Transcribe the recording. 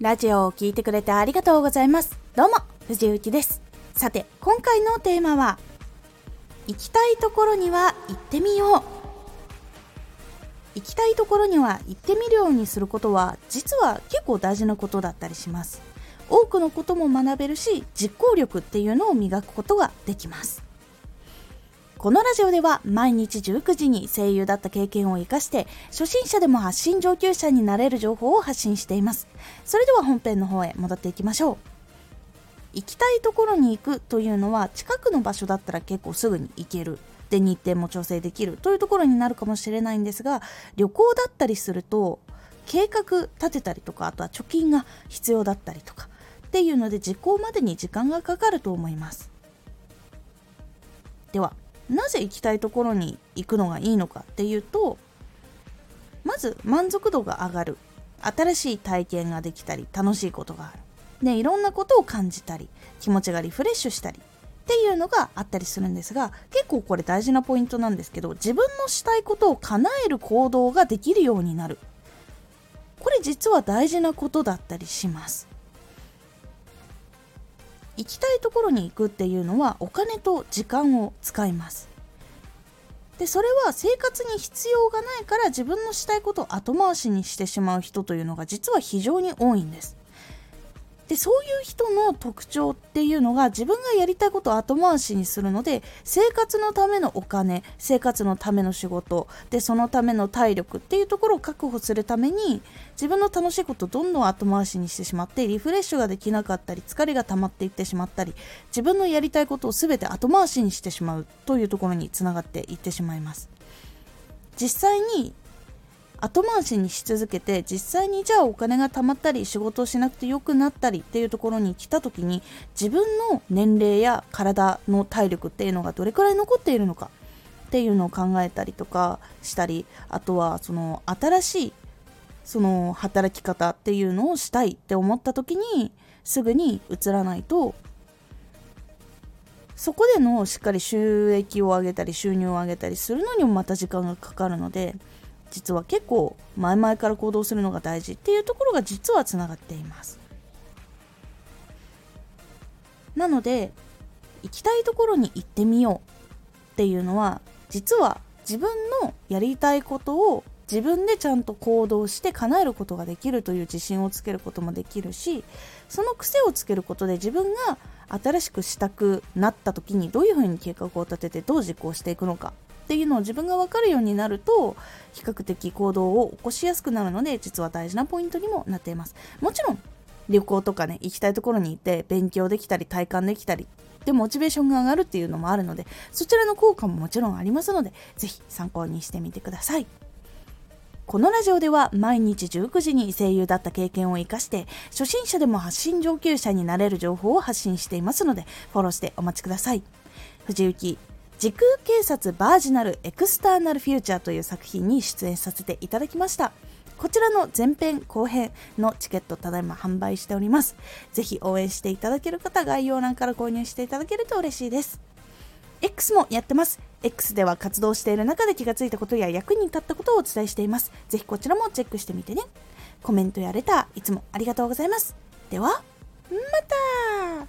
ラジオを聴いてくれてありがとうございます。どうも、藤幸です。さて、今回のテーマは、行きたいところには行ってみよう。行きたいところには行ってみるようにすることは、実は結構大事なことだったりします。多くのことも学べるし、実行力っていうのを磨くことができます。このラジオでは毎日19時に声優だった経験を生かして初心者でも発信上級者になれる情報を発信しています。それでは本編の方へ戻っていきましょう。行きたいところに行くというのは近くの場所だったら結構すぐに行ける。で日程も調整できるというところになるかもしれないんですが旅行だったりすると計画立てたりとかあとは貯金が必要だったりとかっていうので実行までに時間がかかると思います。ではなぜ行きたいところに行くのがいいのかっていうとまず満足度が上がる。新しい体験ができたり楽しいことがある。でいろんなことを感じたり気持ちがリフレッシュしたりっていうのがあったりするんですが結構これ大事なポイントなんですけど自分のしたいことを叶える行動ができるようになる。これ実は大事なことだったりします。行きたいところに行くっていうのはお金と時間を使います。でそれは生活に必要がないから自分のしたいことを後回しにしてしまう人というのが実は非常に多いんです。でそういう人の特徴っていうのが自分がやりたいことを後回しにするので生活のためのお金生活のための仕事でそのための体力っていうところを確保するために自分の楽しいことをどんどん後回しにしてしまってリフレッシュができなかったり疲れが溜まっていってしまったり自分のやりたいことを全て後回しにしてしまうというところにつながっていってしまいます。実際に後回しにし続けて実際にじゃあお金が貯まったり仕事をしなくてよくなったりっていうところに来た時に自分の年齢や体の体力っていうのがどれくらい残っているのかっていうのを考えたりとかしたりあとはその新しいその働き方っていうのをしたいって思った時にすぐに移らないとそこでのしっかり収益を上げたり収入を上げたりするのにもまた時間がかかるので実は結構前々から行動するのが大事っていうところが実はつながっています。なので行きたいところに行ってみようっていうのは実は自分のやりたいことを自分でちゃんと行動して叶えることができるという自信をつけることもできるしその癖をつけることで自分が新しくしたくなった時にどういうふうに計画を立ててどう実行していくのか。っていうのを自分が分かるようになると比較的行動を起こしやすくなるので実は大事なポイントにもなっています。もちろん旅行とかね行きたいところに行って勉強できたり体感できたりでモチベーションが上がるっていうのもあるのでそちらの効果ももちろんありますので是非参考にしてみてください。このラジオでは毎日19時に声優だった経験を生かして初心者でも発信上級者になれる情報を発信していますのでフォローしてお待ちください。藤幸時空警察バージナルエクスターナルフューチャーという作品に出演させていただきました。こちらの前編後編のチケットただいま販売しております。ぜひ応援していただける方概要欄から購入していただけると嬉しいです。X もやってます。X では活動している中で気がついたことや役に立ったことをお伝えしています。ぜひこちらもチェックしてみてね。コメントやレターいつもありがとうございます。ではまた。